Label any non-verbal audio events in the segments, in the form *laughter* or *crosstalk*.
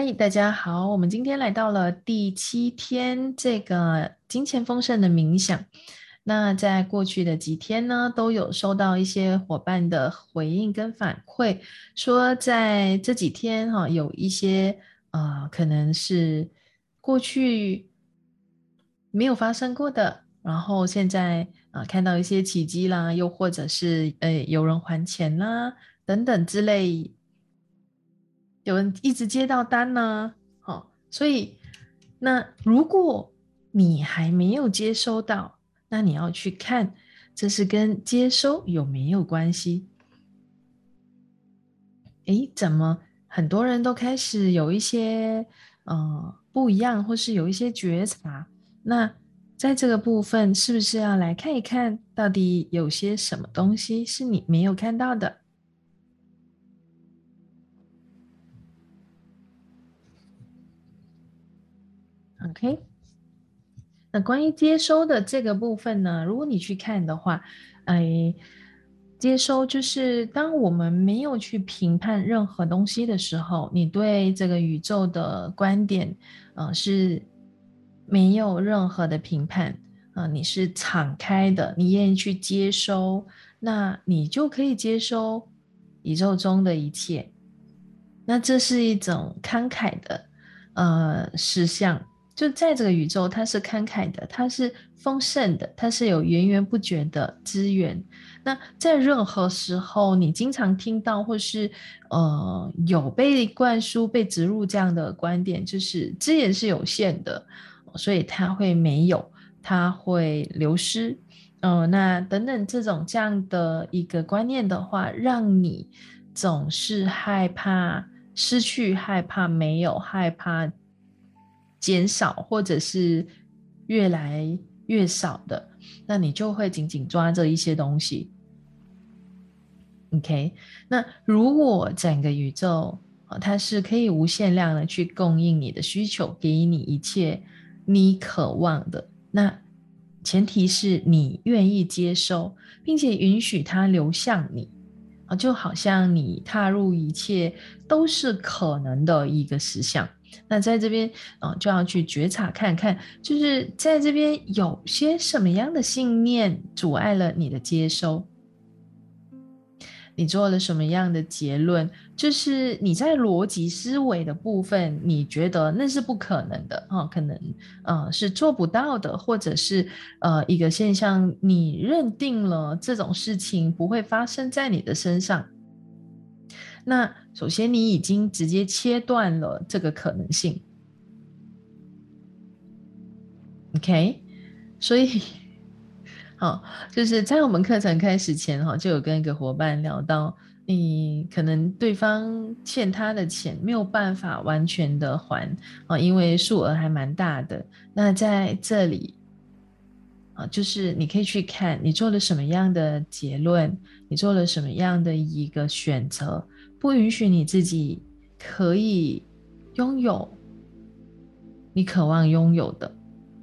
嗨，大家好，我们今天来到了第七天，这个金钱丰盛的冥想。那在过去的几天呢，都有收到一些伙伴的回应跟反馈，说在这几天哈，有一些呃，可能是过去没有发生过的，然后现在啊看到一些奇迹啦，又或者是呃有人还钱啦等等之类。有人一直接到单呢，好，所以那如果你还没有接收到，那你要去看这是跟接收有没有关系？诶，怎么很多人都开始有一些呃不一样，或是有一些觉察？那在这个部分，是不是要来看一看到底有些什么东西是你没有看到的？OK，那关于接收的这个部分呢？如果你去看的话，哎，接收就是当我们没有去评判任何东西的时候，你对这个宇宙的观点，呃，是没有任何的评判，啊，你是敞开的，你愿意去接收，那你就可以接收宇宙中的一切。那这是一种慷慨的，呃，实相。就在这个宇宙，它是慷慨的，它是丰盛的，它是有源源不绝的资源。那在任何时候，你经常听到或是呃有被灌输、被植入这样的观点，就是资源是有限的，所以它会没有，它会流失。嗯，那等等这种这样的一个观念的话，让你总是害怕失去，害怕没有，害怕。减少或者是越来越少的，那你就会紧紧抓着一些东西。OK，那如果整个宇宙啊，它是可以无限量的去供应你的需求，给你一切你渴望的，那前提是你愿意接收，并且允许它流向你啊，就好像你踏入一切都是可能的一个实相。那在这边，嗯，就要去觉察看看，就是在这边有些什么样的信念阻碍了你的接收？你做了什么样的结论？就是你在逻辑思维的部分，你觉得那是不可能的啊？可能，呃，是做不到的，或者是呃一个现象，你认定了这种事情不会发生在你的身上。那首先，你已经直接切断了这个可能性，OK？所以，好，就是在我们课程开始前，哈，就有跟一个伙伴聊到，你可能对方欠他的钱没有办法完全的还啊，因为数额还蛮大的。那在这里，啊，就是你可以去看你做了什么样的结论，你做了什么样的一个选择。不允许你自己可以拥有你渴望拥有的，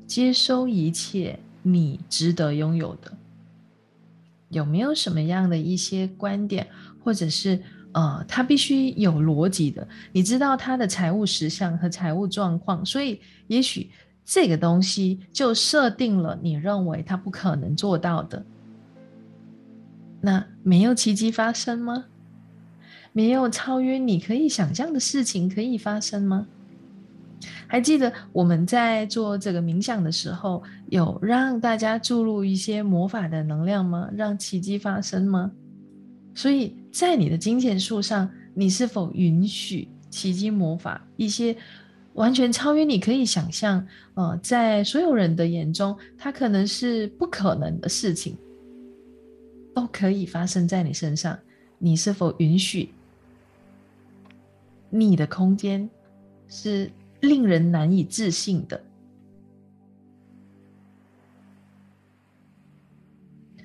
接收一切你值得拥有的。有没有什么样的一些观点，或者是呃，它必须有逻辑的？你知道他的财务实相和财务状况，所以也许这个东西就设定了你认为他不可能做到的。那没有奇迹发生吗？没有超越你可以想象的事情可以发生吗？还记得我们在做这个冥想的时候，有让大家注入一些魔法的能量吗？让奇迹发生吗？所以在你的金钱树上，你是否允许奇迹魔法一些完全超越你可以想象？呃，在所有人的眼中，它可能是不可能的事情，都可以发生在你身上。你是否允许？你的空间是令人难以置信的，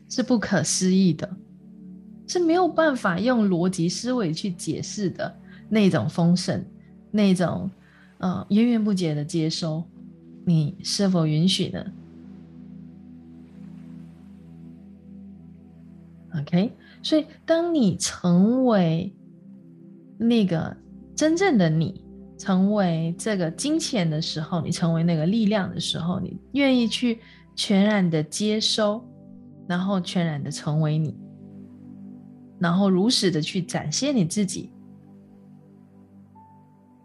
是不可思议的，是没有办法用逻辑思维去解释的那种丰盛，那种呃源源不绝的接收，你是否允许呢？OK，所以当你成为那个。真正的你成为这个金钱的时候，你成为那个力量的时候，你愿意去全然的接收，然后全然的成为你，然后如实的去展现你自己。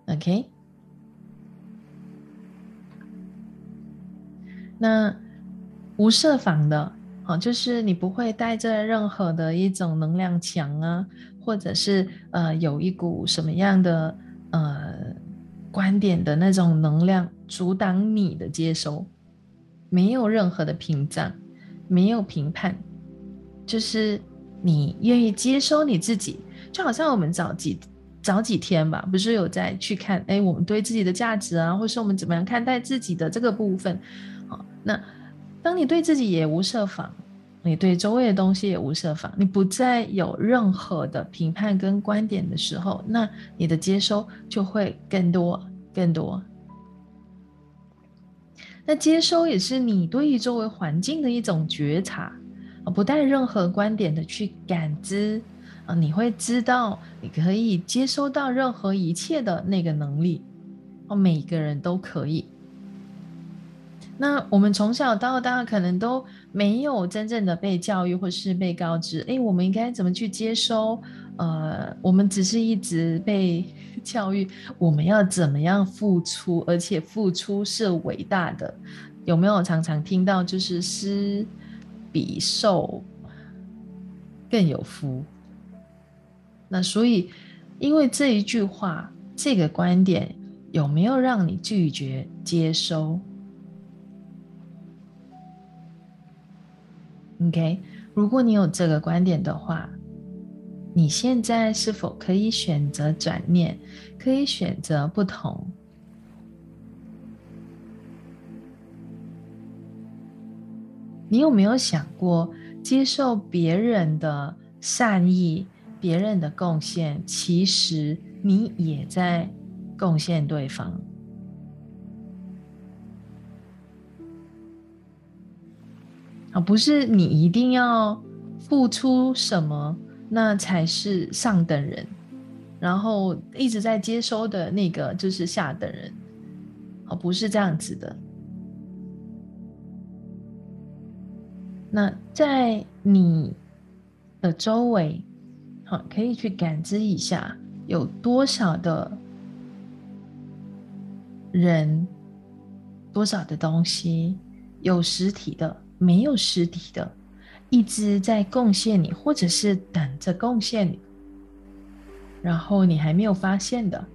OK，那无设防的，哦，就是你不会带着任何的一种能量墙啊，或者是呃有一股什么样的呃。观点的那种能量阻挡你的接收，没有任何的屏障，没有评判，就是你愿意接收你自己，就好像我们早几早几天吧，不是有在去看，哎，我们对自己的价值啊，或是我们怎么样看待自己的这个部分，好，那当你对自己也无设防。你对周围的东西也无设防，你不再有任何的评判跟观点的时候，那你的接收就会更多更多。那接收也是你对于周围环境的一种觉察啊，不带任何观点的去感知啊，你会知道你可以接收到任何一切的那个能力哦，每个人都可以。那我们从小到大可能都没有真正的被教育，或是被告知，哎，我们应该怎么去接收？呃，我们只是一直被 *laughs* 教育，我们要怎么样付出，而且付出是伟大的。有没有常常听到就是施比受更有福？那所以，因为这一句话，这个观点有没有让你拒绝接收？OK，如果你有这个观点的话，你现在是否可以选择转念，可以选择不同？你有没有想过，接受别人的善意、别人的贡献，其实你也在贡献对方？啊，不是你一定要付出什么，那才是上等人，然后一直在接收的那个就是下等人，哦，不是这样子的。那在你的周围，好，可以去感知一下，有多少的人，多少的东西，有实体的。没有实体的，一直在贡献你，或者是等着贡献你，然后你还没有发现的，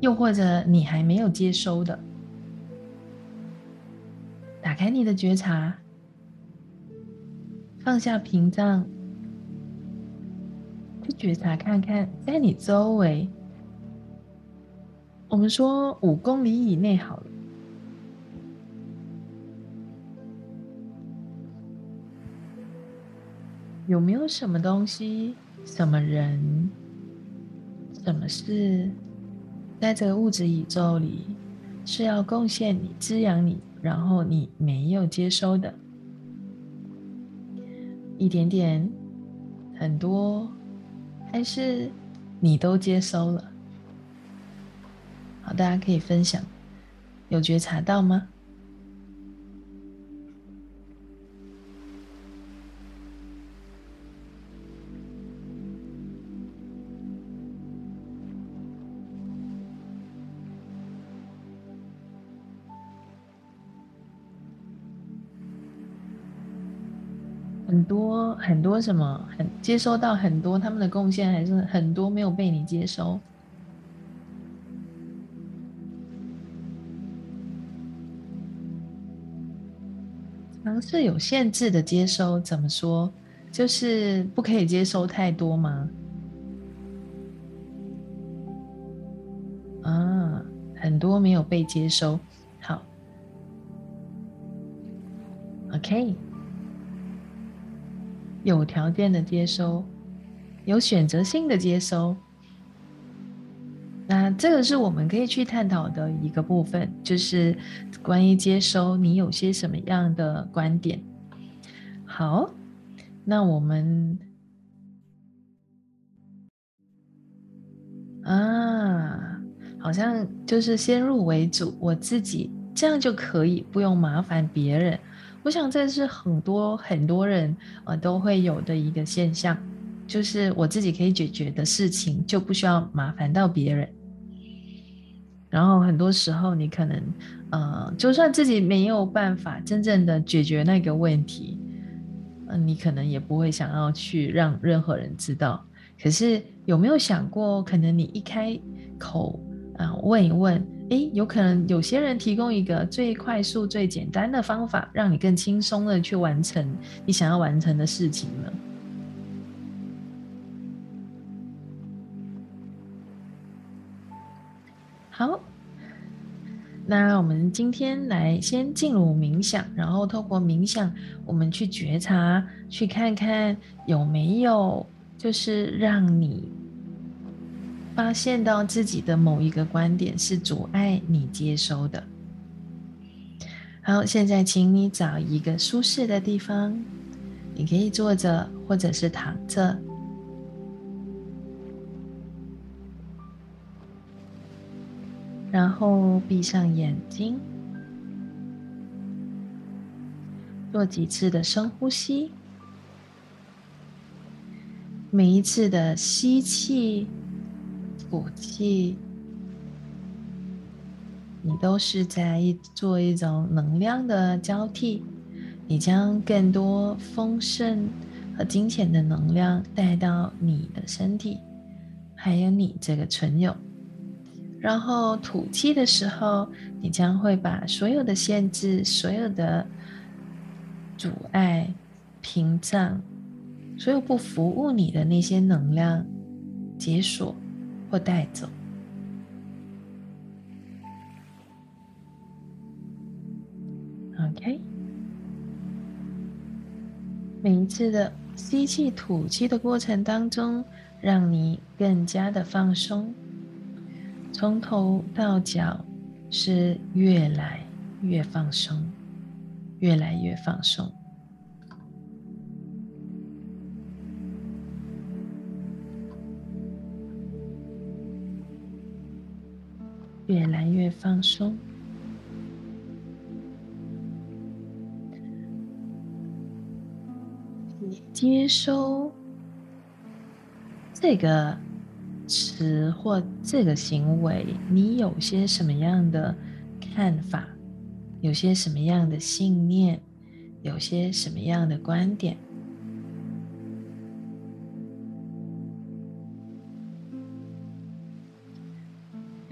又或者你还没有接收的，打开你的觉察，放下屏障，去觉察看看，在你周围，我们说五公里以内好了。有没有什么东西、什么人、什么事，在这个物质宇宙里是要贡献你、滋养你，然后你没有接收的，一点点、很多，还是你都接收了？好，大家可以分享，有觉察到吗？很多什么很接收到很多他们的贡献，还是很多没有被你接收。尝试有限制的接收，怎么说？就是不可以接收太多吗？啊，很多没有被接收。好，OK。有条件的接收，有选择性的接收，那这个是我们可以去探讨的一个部分，就是关于接收，你有些什么样的观点？好，那我们，啊，好像就是先入为主，我自己这样就可以，不用麻烦别人。我想这是很多很多人呃都会有的一个现象，就是我自己可以解决的事情，就不需要麻烦到别人。然后很多时候，你可能呃，就算自己没有办法真正的解决那个问题，嗯，你可能也不会想要去让任何人知道。可是有没有想过，可能你一开口啊问一问？诶，有可能有些人提供一个最快速、最简单的方法，让你更轻松的去完成你想要完成的事情呢。好，那我们今天来先进入冥想，然后透过冥想，我们去觉察，去看看有没有就是让你。发现到自己的某一个观点是阻碍你接收的。好，现在请你找一个舒适的地方，你可以坐着或者是躺着，然后闭上眼睛，做几次的深呼吸，每一次的吸气。吐气，你都是在一做一种能量的交替，你将更多丰盛和金钱的能量带到你的身体，还有你这个存有。然后吐气的时候，你将会把所有的限制、所有的阻碍、屏障、所有不服务你的那些能量解锁。或带走。OK，每一次的吸气、吐气的过程当中，让你更加的放松，从头到脚是越来越放松，越来越放松。越来越放松，你接收这个词或这个行为，你有些什么样的看法？有些什么样的信念？有些什么样的观点？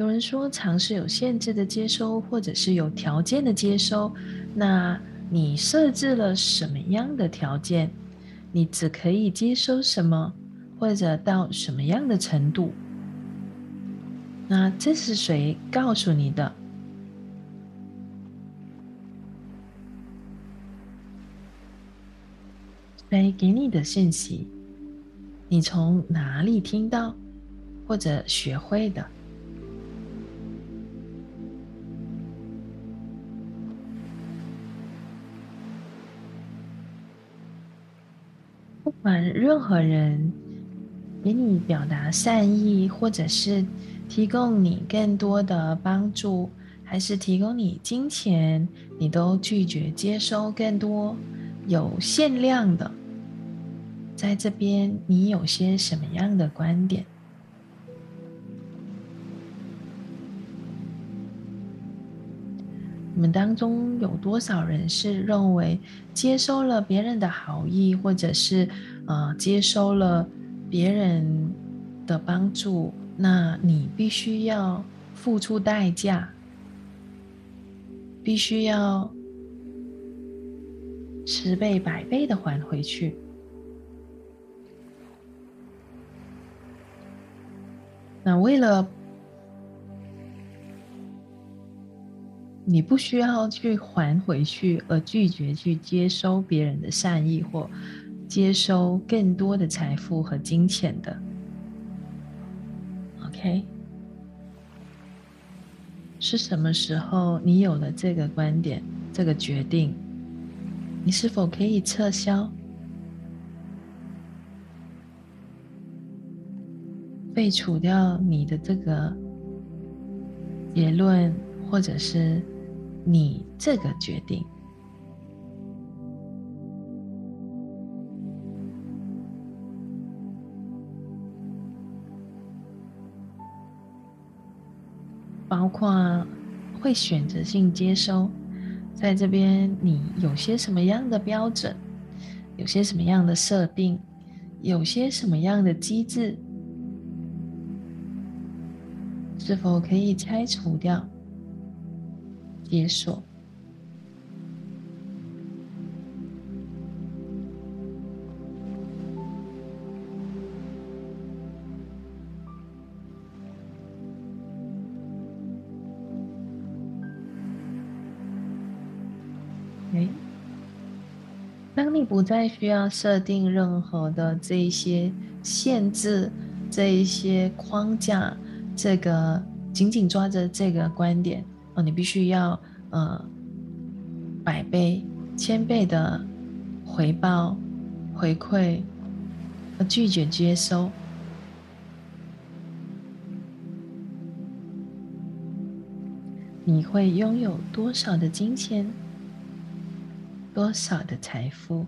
有人说，尝试有限制的接收，或者是有条件的接收。那你设置了什么样的条件？你只可以接收什么，或者到什么样的程度？那这是谁告诉你的？谁给你的信息？你从哪里听到，或者学会的？管任何人给你表达善意，或者是提供你更多的帮助，还是提供你金钱，你都拒绝接收更多有限量的。在这边，你有些什么样的观点？你们当中有多少人是认为接收了别人的好意，或者是呃接收了别人的帮助，那你必须要付出代价，必须要十倍、百倍的还回去。那为了。你不需要去还回去，而拒绝去接收别人的善意或接收更多的财富和金钱的。OK，是什么时候你有了这个观点、这个决定？你是否可以撤销、废除掉你的这个结论，或者是你这个决定。包括会选择性接收，在这边你有些什么样的标准，有些什么样的设定，有些什么样的机制，是否可以拆除掉、解锁？不再需要设定任何的这一些限制、这一些框架，这个紧紧抓着这个观点哦，你必须要呃百倍、千倍的回报、回馈和拒绝接收，你会拥有多少的金钱？多少的财富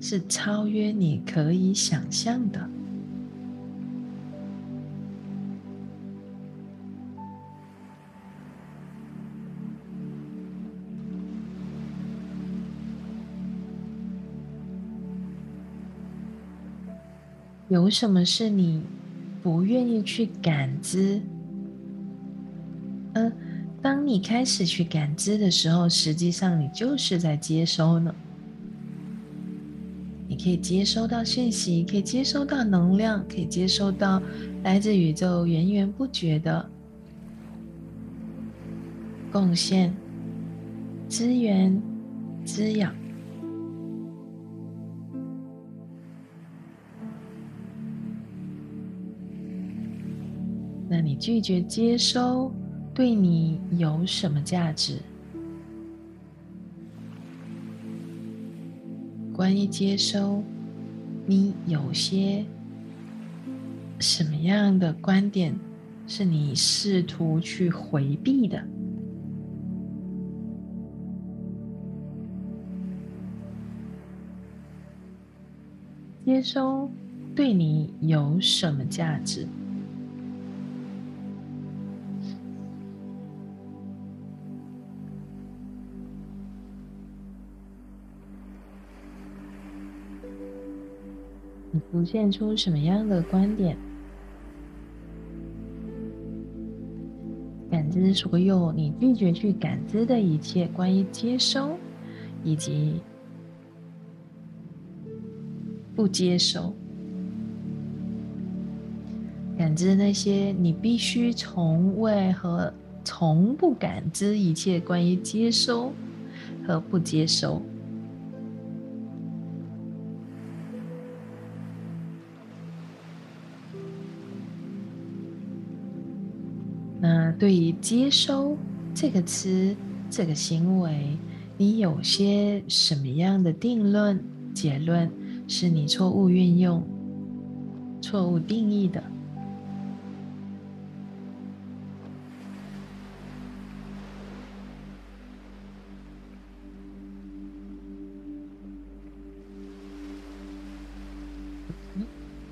是超越你可以想象的？有什么是你不愿意去感知？嗯。当你开始去感知的时候，实际上你就是在接收呢。可以接收到讯息，可以接收到能量，可以接收到来自宇宙源源不绝的贡献、资源、滋养。那你拒绝接收？对你有什么价值？愿意接收，你有些什么样的观点是你试图去回避的？接收对你有什么价值？你浮现出什么样的观点？感知所有你拒绝去感知的一切，关于接收以及不接收。感知那些你必须从未和从不感知一切关于接收和不接收。对于“接收”这个词、这个行为，你有些什么样的定论、结论是你错误运用、错误定义的？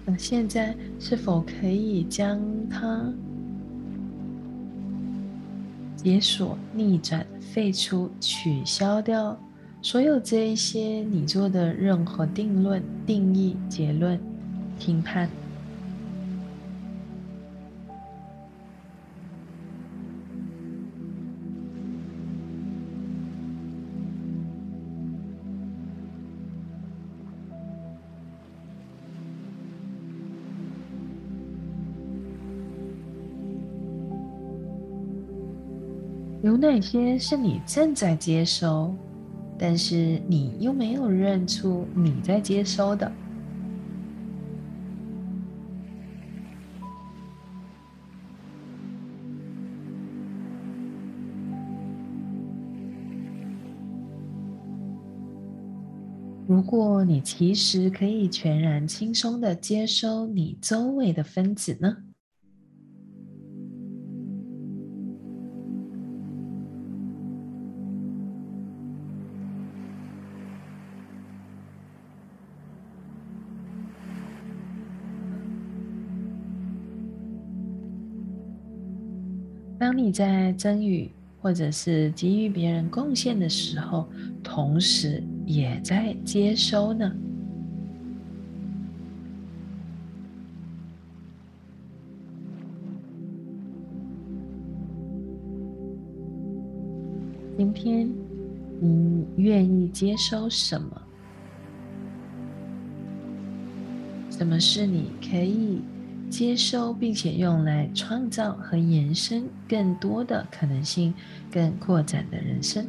那现在是否可以将它？解锁、逆转、废除、取消掉所有这一些你做的任何定论、定义、结论、评判。有哪些是你正在接收，但是你又没有认出你在接收的？如果你其实可以全然轻松的接收你周围的分子呢？当你在赠予或者是给予别人贡献的时候，同时也在接收呢。今天你愿意接收什么？什么是你可以接收并且用来创造和延伸更多的可能性、更扩展的人生？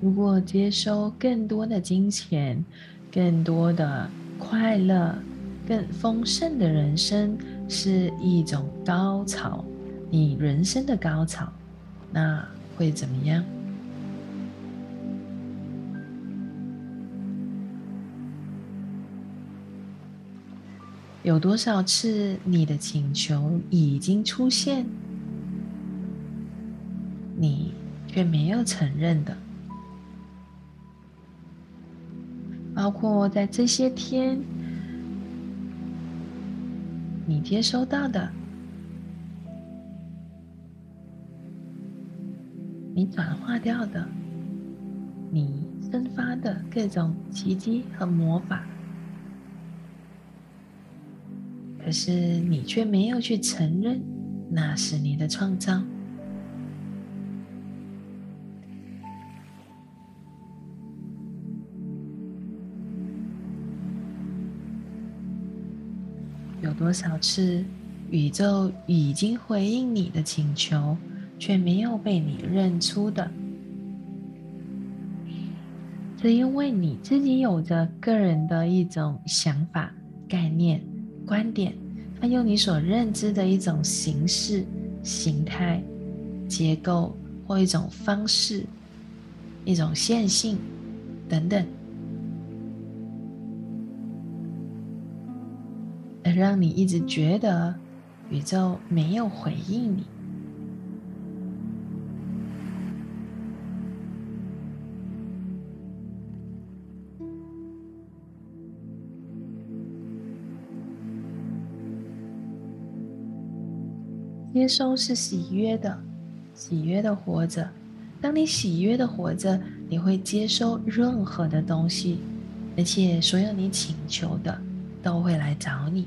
如果接收更多的金钱、更多的快乐、更丰盛的人生是一种高潮，你人生的高潮，那会怎么样？有多少次你的请求已经出现，你却没有承认的？包括在这些天，你接收到的，你转化掉的，你生发的各种奇迹和魔法，可是你却没有去承认，那是你的创造。多少次，宇宙已经回应你的请求，却没有被你认出的？是因为你自己有着个人的一种想法、概念、观点，还有你所认知的一种形式、形态、结构或一种方式、一种线性等等。让你一直觉得宇宙没有回应你。接收是喜悦的，喜悦的活着。当你喜悦的活着，你会接收任何的东西，而且所有你请求的都会来找你。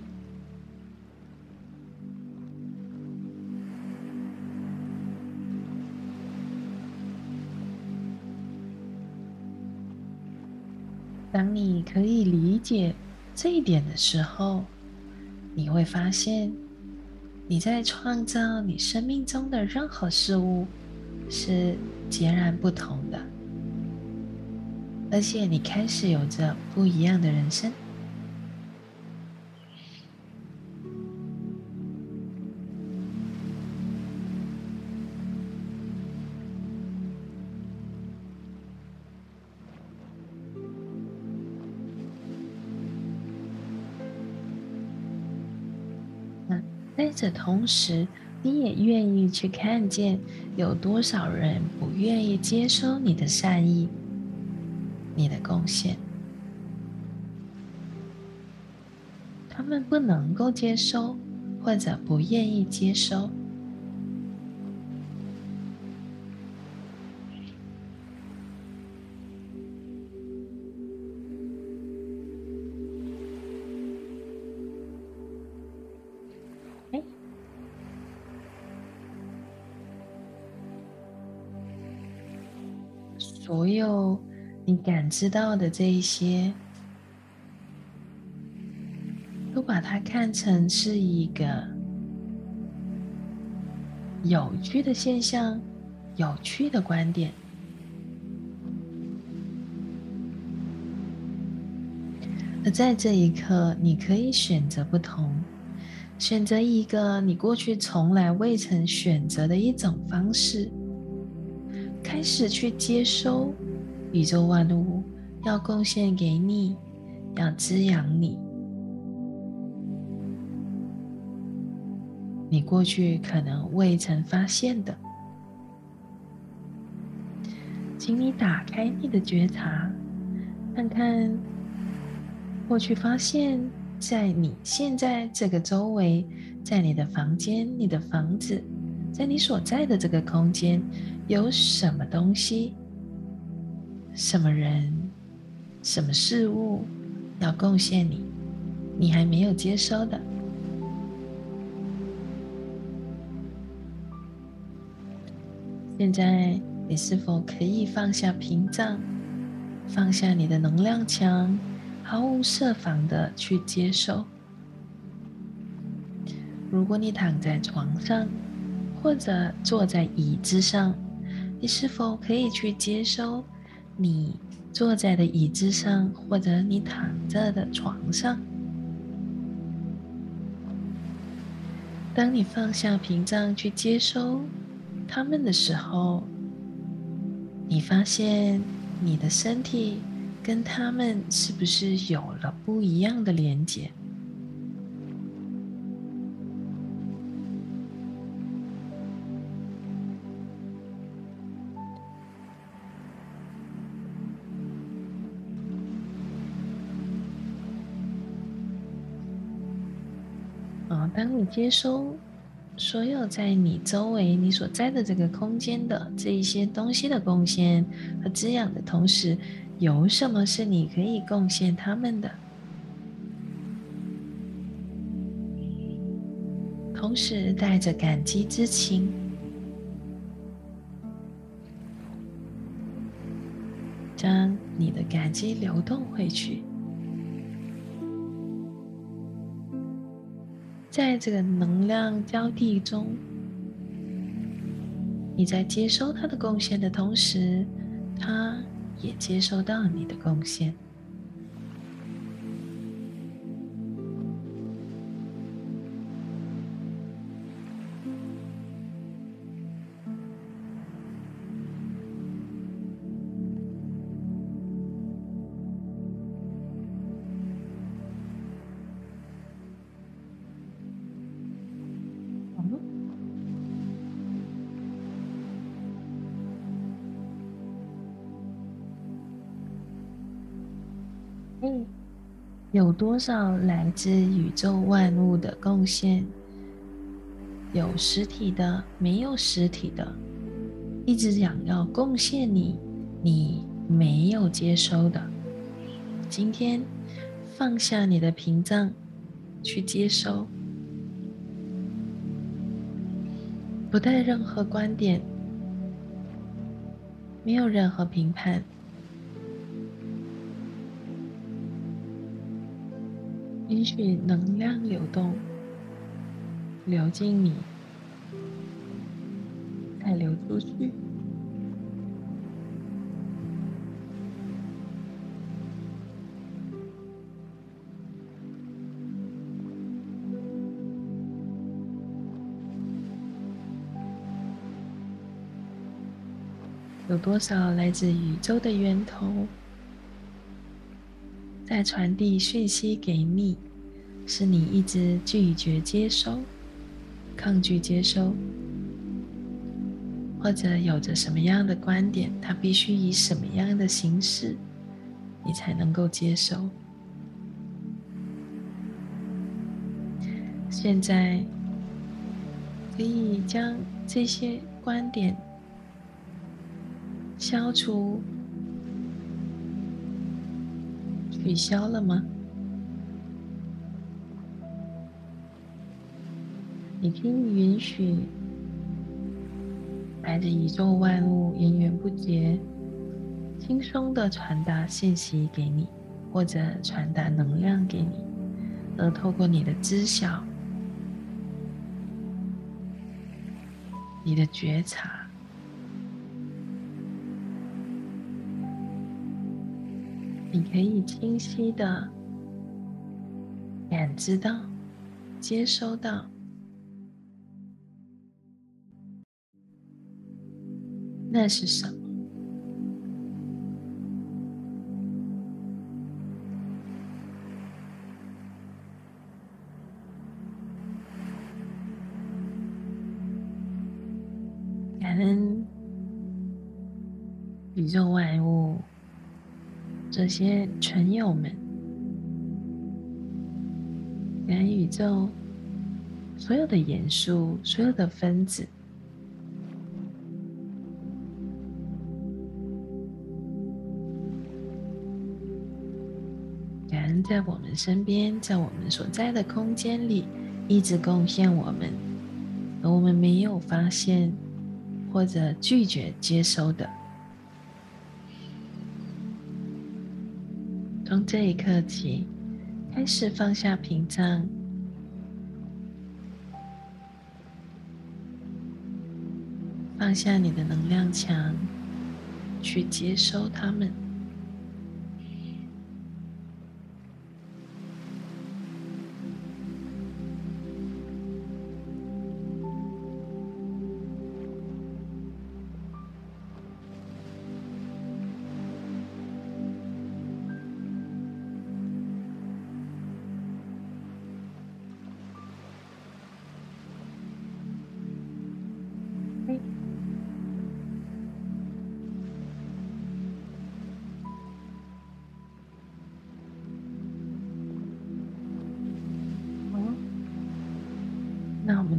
当你可以理解这一点的时候，你会发现你在创造你生命中的任何事物是截然不同的，而且你开始有着不一样的人生。的同时，你也愿意去看见有多少人不愿意接收你的善意、你的贡献，他们不能够接收，或者不愿意接收。感知到的这一些，都把它看成是一个有趣的现象、有趣的观点。而在这一刻，你可以选择不同，选择一个你过去从来未曾选择的一种方式。开始去接收宇宙万物要贡献给你，要滋养你。你过去可能未曾发现的，请你打开你的觉察，看看过去发现，在你现在这个周围，在你的房间、你的房子，在你所在的这个空间，有什么东西、什么人、什么事物要贡献你，你还没有接收的。现在，你是否可以放下屏障，放下你的能量墙，毫无设防的去接受？如果你躺在床上，或者坐在椅子上，你是否可以去接收你坐在的椅子上，或者你躺着的床上？当你放下屏障去接收。他们的时候，你发现你的身体跟他们是不是有了不一样的连接？当你接收。所有在你周围、你所在的这个空间的这一些东西的贡献和滋养的同时，有什么是你可以贡献他们的？同时带着感激之情，将你的感激流动回去。在这个能量交替中，你在接收他的贡献的同时，他也接收到你的贡献。多少来自宇宙万物的贡献？有实体的，没有实体的，一直想要贡献你，你没有接收的。今天放下你的屏障，去接收，不带任何观点，没有任何评判。允许能量流动，流进你，再流出去。有多少来自宇宙的源头？在传递讯息给你，是你一直拒绝接收、抗拒接收，或者有着什么样的观点，它必须以什么样的形式，你才能够接收？现在可以将这些观点消除。取消了吗？你可以允许来自宇宙万物源源不绝、轻松的传达信息给你，或者传达能量给你，而透过你的知晓、你的觉察。你可以清晰的感知到、接收到，那是什么？这些纯友们，跟宇宙所有的元素、所有的分子。感恩在我们身边，在我们所在的空间里，一直贡献我们，而我们没有发现或者拒绝接收的。这一刻起，开始放下屏障，放下你的能量墙，去接收他们。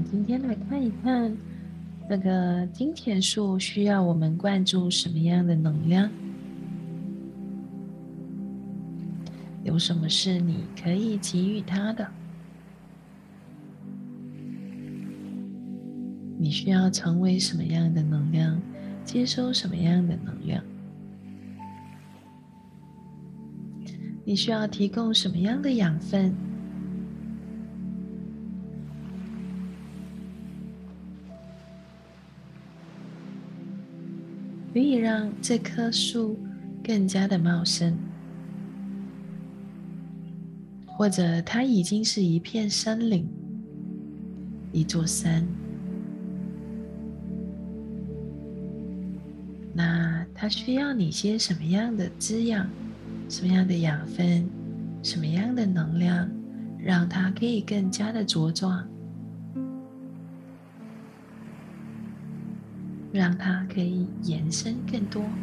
今天来看一看，这个金钱树需要我们灌注什么样的能量？有什么是你可以给予他的？你需要成为什么样的能量？接收什么样的能量？你需要提供什么样的养分？这棵树更加的茂盛，或者它已经是一片森林，一座山。那它需要你些什么样的滋养，什么样的养分，什么样的能量，让它可以更加的茁壮？让它可以延伸更多。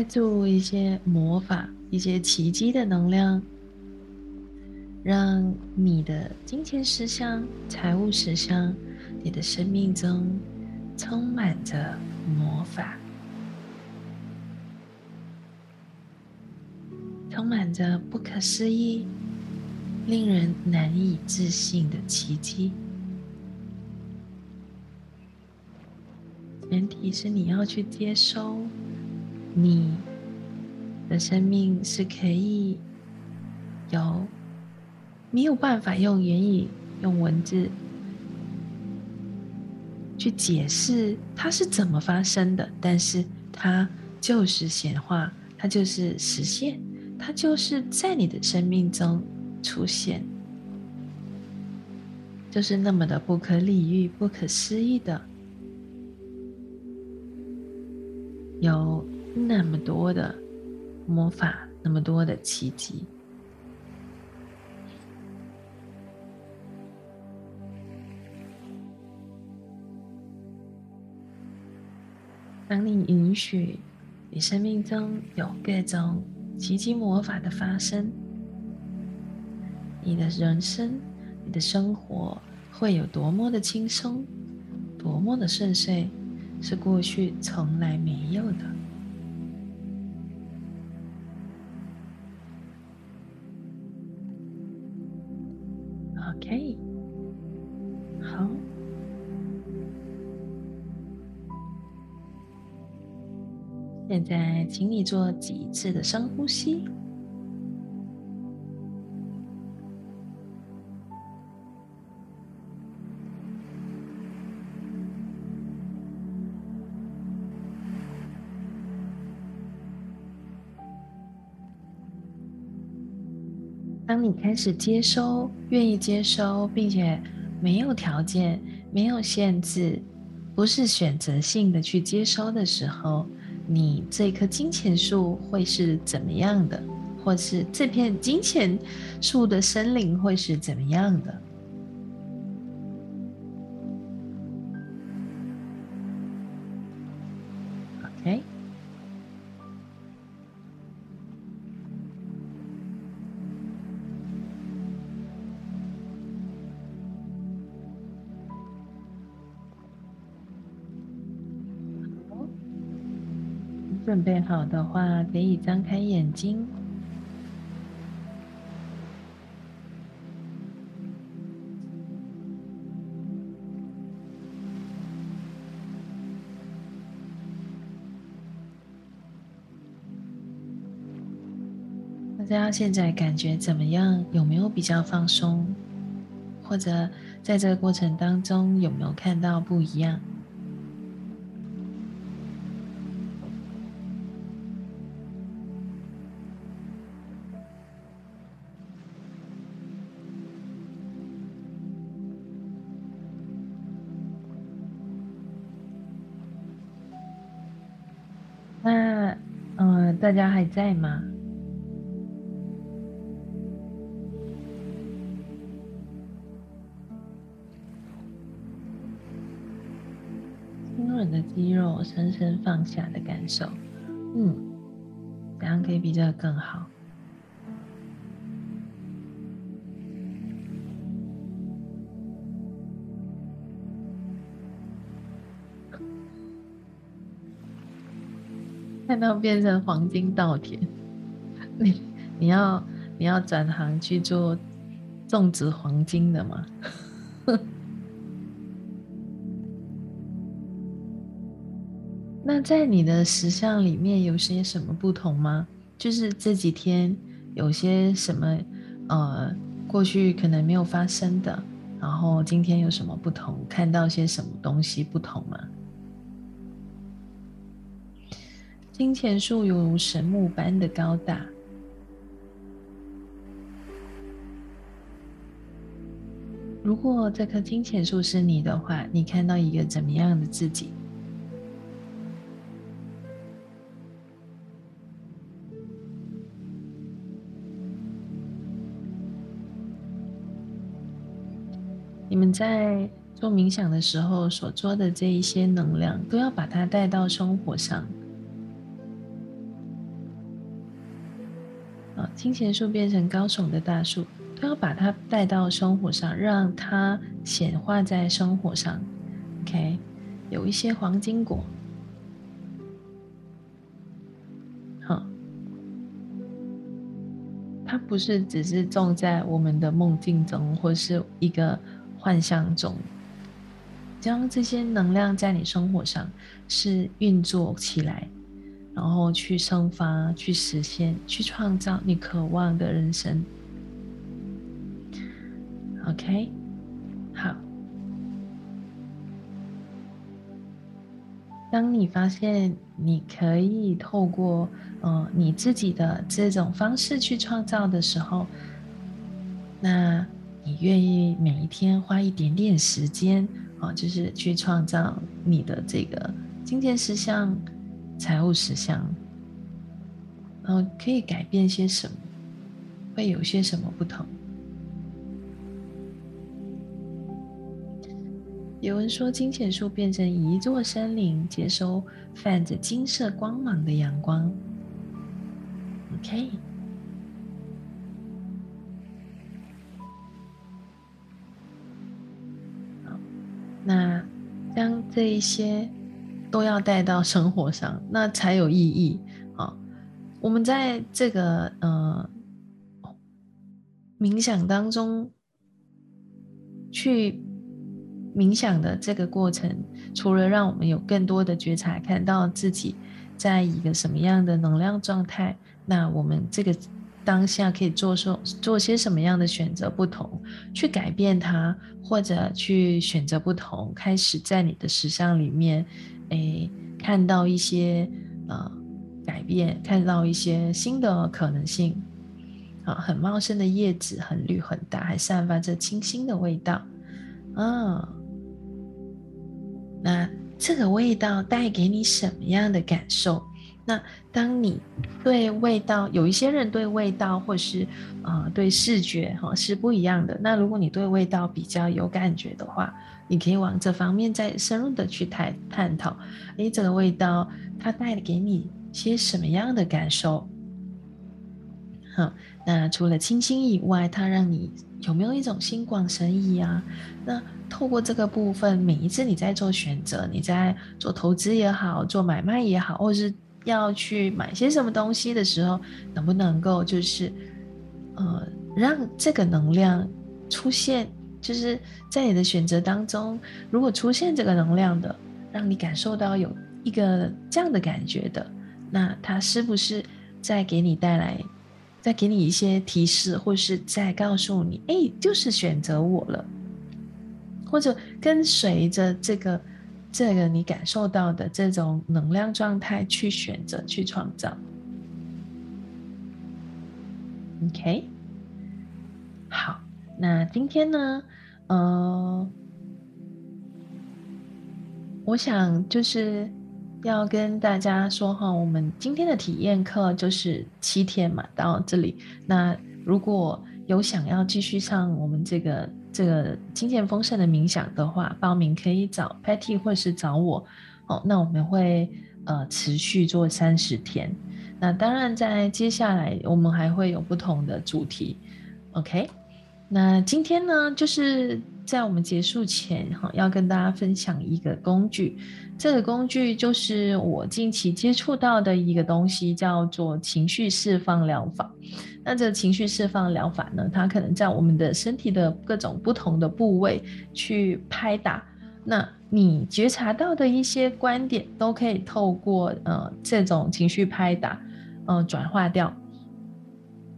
那再做一些魔法，一些奇迹的能量，让你的金钱实相、财务实相，你的生命中充满着魔法，充满着不可思议、令人难以置信的奇迹。前提是你要去接收。你的生命是可以有没有办法用言语、用文字去解释它是怎么发生的，但是它就是显化，它就是实现，它就是在你的生命中出现，就是那么的不可理喻、不可思议的有。那么多的魔法，那么多的奇迹。当你允许你生命中有各种奇迹魔法的发生，你的人生、你的生活会有多么的轻松，多么的顺遂，是过去从来没有的。现在请你做几次的深呼吸。当你开始接收愿意接收并且没有条件没有限制不是选择性的去接收的时候你这棵金钱树会是怎么样的？或是这片金钱树的森林会是怎么样的？OK，准备好的话，可以张开眼睛。大家现在感觉怎么样？有没有比较放松？或者在这个过程当中有没有看到不一样？在吗？轻软？的肌肉深深放下的感受，嗯，怎样可以比这个更好。看到变成黄金稻田，你你要你要转行去做种植黄金的吗？*laughs* 那在你的石像里面有些什么不同吗？就是这几天有些什么，呃，过去可能没有发生的，然后今天有什么不同？看到些什么东西不同吗？金钱树犹如神木般的高大。如果这棵金钱树是你的话，你看到一个怎么样的自己？你们在做冥想的时候所做的这一些能量，都要把它带到生活上。金钱树变成高耸的大树，都要把它带到生活上，让它显化在生活上。OK，有一些黄金果，好，它不是只是种在我们的梦境中，或是一个。幻象中，将这些能量在你生活上是运作起来，然后去生发、去实现、去创造你渴望的人生。OK，好。当你发现你可以透过呃你自己的这种方式去创造的时候，那。你愿意每一天花一点点时间，啊，就是去创造你的这个金钱实相、财务实相，然后可以改变些什么？会有些什么不同？有人说，金钱树变成一座森林，接收泛着金色光芒的阳光。OK。那将这一些都要带到生活上，那才有意义啊！我们在这个呃冥想当中去冥想的这个过程，除了让我们有更多的觉察，看到自己在一个什么样的能量状态，那我们这个。当下可以做说做些什么样的选择？不同去改变它，或者去选择不同，开始在你的时相里面，诶，看到一些呃改变，看到一些新的可能性。啊，很茂盛的叶子，很绿很大，还散发着清新的味道。啊，那这个味道带给你什么样的感受？那当你对味道，有一些人对味道或是呃对视觉哈是不一样的。那如果你对味道比较有感觉的话，你可以往这方面再深入的去探探讨。诶，这个味道它带给你些什么样的感受？好，那除了清新以外，它让你有没有一种心广神怡啊？那透过这个部分，每一次你在做选择，你在做投资也好，做买卖也好，或是要去买些什么东西的时候，能不能够就是，呃，让这个能量出现，就是在你的选择当中，如果出现这个能量的，让你感受到有一个这样的感觉的，那它是不是在给你带来，在给你一些提示，或是在告诉你，哎，就是选择我了，或者跟随着这个。这个你感受到的这种能量状态，去选择去创造。OK，好，那今天呢，呃，我想就是要跟大家说哈，我们今天的体验课就是七天嘛，到这里。那如果有想要继续上我们这个。这个金钱丰盛的冥想的话，报名可以找 Patty 或是找我哦。那我们会呃持续做三十天。那当然，在接下来我们还会有不同的主题。OK，那今天呢，就是在我们结束前哈，要跟大家分享一个工具。这个工具就是我近期接触到的一个东西，叫做情绪释放疗法。那这情绪释放疗法呢，它可能在我们的身体的各种不同的部位去拍打。那你觉察到的一些观点，都可以透过呃这种情绪拍打，呃转化掉，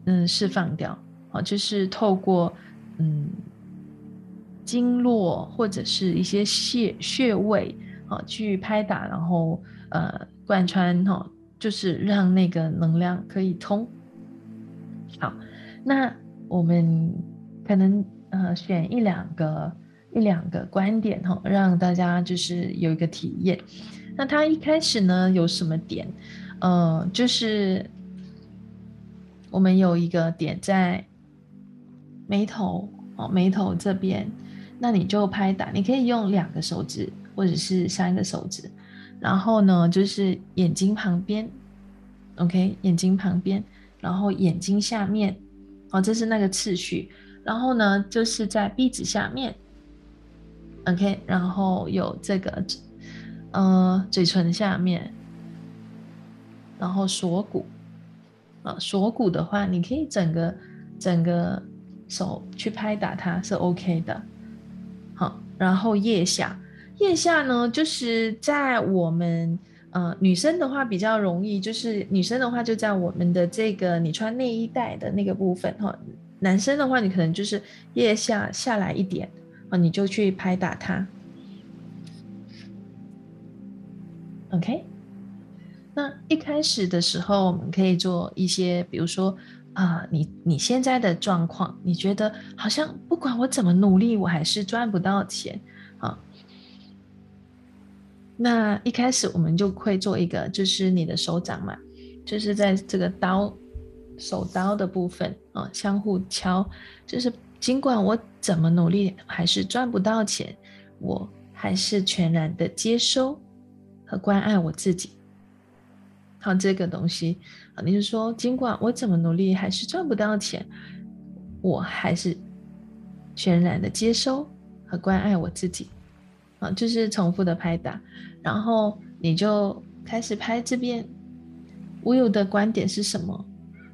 嗯释放掉。啊，就是透过嗯经络或者是一些穴穴位啊去拍打，然后呃贯穿哈，就是让那个能量可以通。好，那我们可能呃选一两个一两个观点哈，让大家就是有一个体验。那他一开始呢有什么点？呃，就是我们有一个点在眉头哦，眉头这边，那你就拍打，你可以用两个手指或者是三个手指，然后呢就是眼睛旁边，OK，眼睛旁边。然后眼睛下面，哦，这是那个次序。然后呢，就是在鼻子下面，OK。然后有这个，呃，嘴唇下面，然后锁骨，啊，锁骨的话，你可以整个整个手去拍打它是 OK 的。好，然后腋下，腋下呢，就是在我们。呃，女生的话比较容易，就是女生的话就在我们的这个你穿内衣带的那个部分哈。男生的话，你可能就是腋下下来一点啊，你就去拍打它。OK，那一开始的时候，我们可以做一些，比如说啊，你你现在的状况，你觉得好像不管我怎么努力，我还是赚不到钱啊。那一开始我们就会做一个，就是你的手掌嘛，就是在这个刀手刀的部分啊，相互敲，就是尽管我怎么努力还是赚不到钱，我还是全然的接收和关爱我自己。好，这个东西，你是说，尽管我怎么努力还是赚不到钱，我还是全然的接收和关爱我自己。啊，就是重复的拍打，然后你就开始拍这边。我有的观点是什么？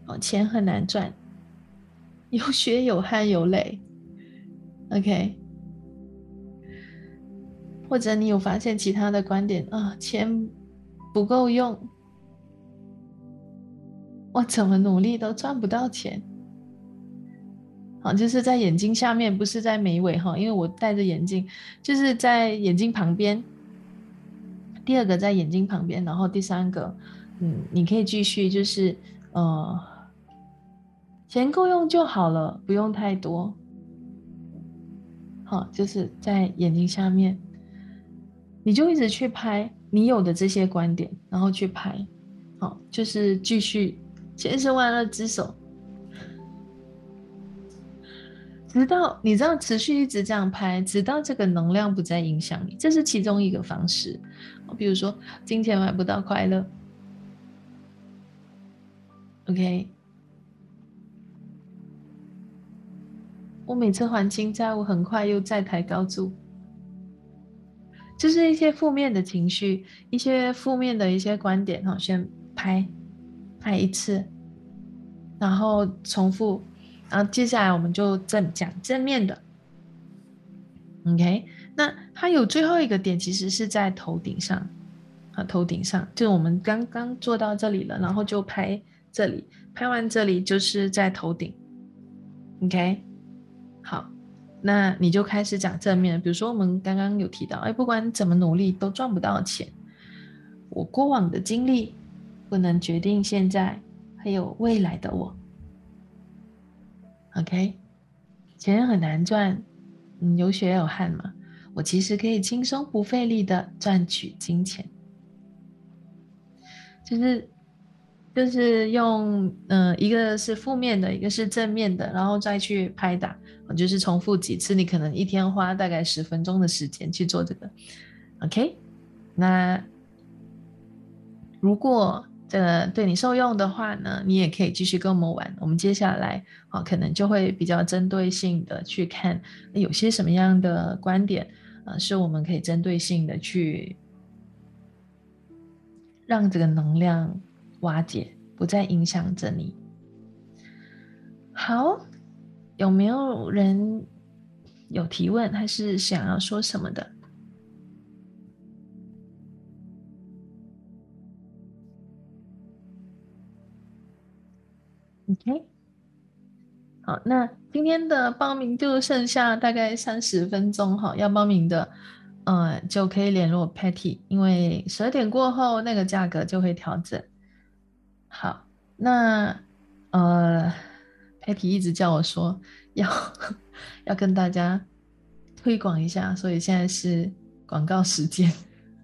哦，钱很难赚，有血有汗有泪。OK，或者你有发现其他的观点啊？钱不够用，我怎么努力都赚不到钱。好，就是在眼睛下面，不是在眉尾哈，因为我戴着眼镜，就是在眼睛旁边。第二个在眼睛旁边，然后第三个，嗯，你可以继续，就是呃，钱够用就好了，不用太多。好，就是在眼睛下面，你就一直去拍你有的这些观点，然后去拍。好，就是继续千手万恶之手，直到你知道持续一直这样拍，直到这个能量不再影响你，这是其中一个方式。比如说，金钱买不到快乐。OK。我每次还清债务，很快又债台高筑，就是一些负面的情绪，一些负面的一些观点，哈，先拍拍一次，然后重复，然后接下来我们就正讲正面的，OK，那它有最后一个点，其实是在头顶上，啊，头顶上，就我们刚刚做到这里了，然后就拍这里，拍完这里就是在头顶，OK。好，那你就开始讲正面，比如说我们刚刚有提到，哎，不管怎么努力都赚不到钱，我过往的经历不能决定现在还有未来的我。OK，钱很难赚，嗯，有血有汗嘛，我其实可以轻松不费力的赚取金钱，就是。就是用嗯，一个是负面的，一个是正面的，然后再去拍打，就是重复几次。你可能一天花大概十分钟的时间去做这个，OK？那如果这对你受用的话呢，你也可以继续跟我们玩。我们接下来啊，可能就会比较针对性的去看有些什么样的观点啊，是我们可以针对性的去让这个能量。瓦解，不再影响着你。好，有没有人有提问，还是想要说什么的？OK，好，那今天的报名就剩下大概三十分钟哈，要报名的，呃，就可以联络 Patty，因为十二点过后那个价格就会调整。好，那呃，Patty 一直叫我说要 *laughs* 要跟大家推广一下，所以现在是广告时间。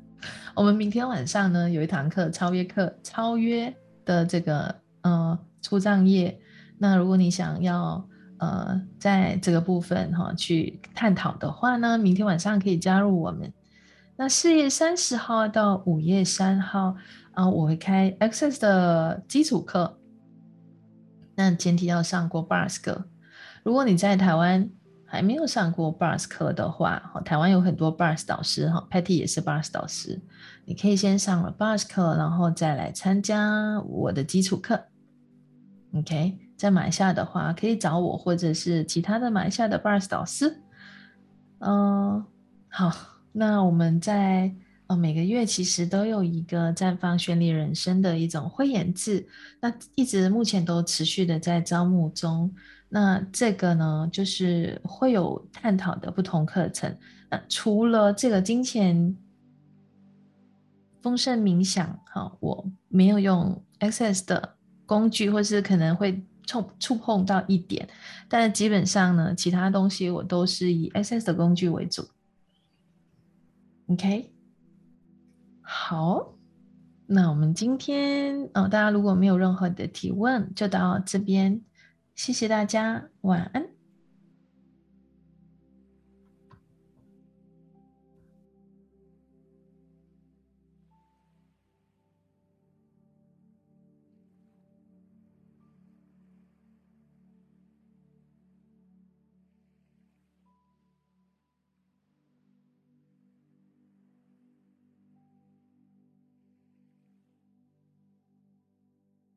*laughs* 我们明天晚上呢有一堂课，超越课，超越的这个呃出账页。那如果你想要呃在这个部分哈去探讨的话呢，明天晚上可以加入我们。那四月三十号到五月三号。啊，我会开 Access 的基础课，那前提要上过 Bars 课。如果你在台湾还没有上过 Bars 课的话，哈，台湾有很多 Bars 导师，哈，Patty 也是 Bars 导师，你可以先上了 Bars 课，然后再来参加我的基础课。OK，在马来西亚的话，可以找我或者是其他的马来西亚的 Bars 导师。嗯，好，那我们在。哦，每个月其实都有一个绽放绚丽人生的一种会员制，那一直目前都持续的在招募中。那这个呢，就是会有探讨的不同课程。那除了这个金钱丰盛冥想，哈，我没有用 Access 的工具，或是可能会触触碰到一点，但是基本上呢，其他东西我都是以 S S 的工具为主。OK。好，那我们今天，呃，大家如果没有任何的提问，就到这边，谢谢大家，晚安。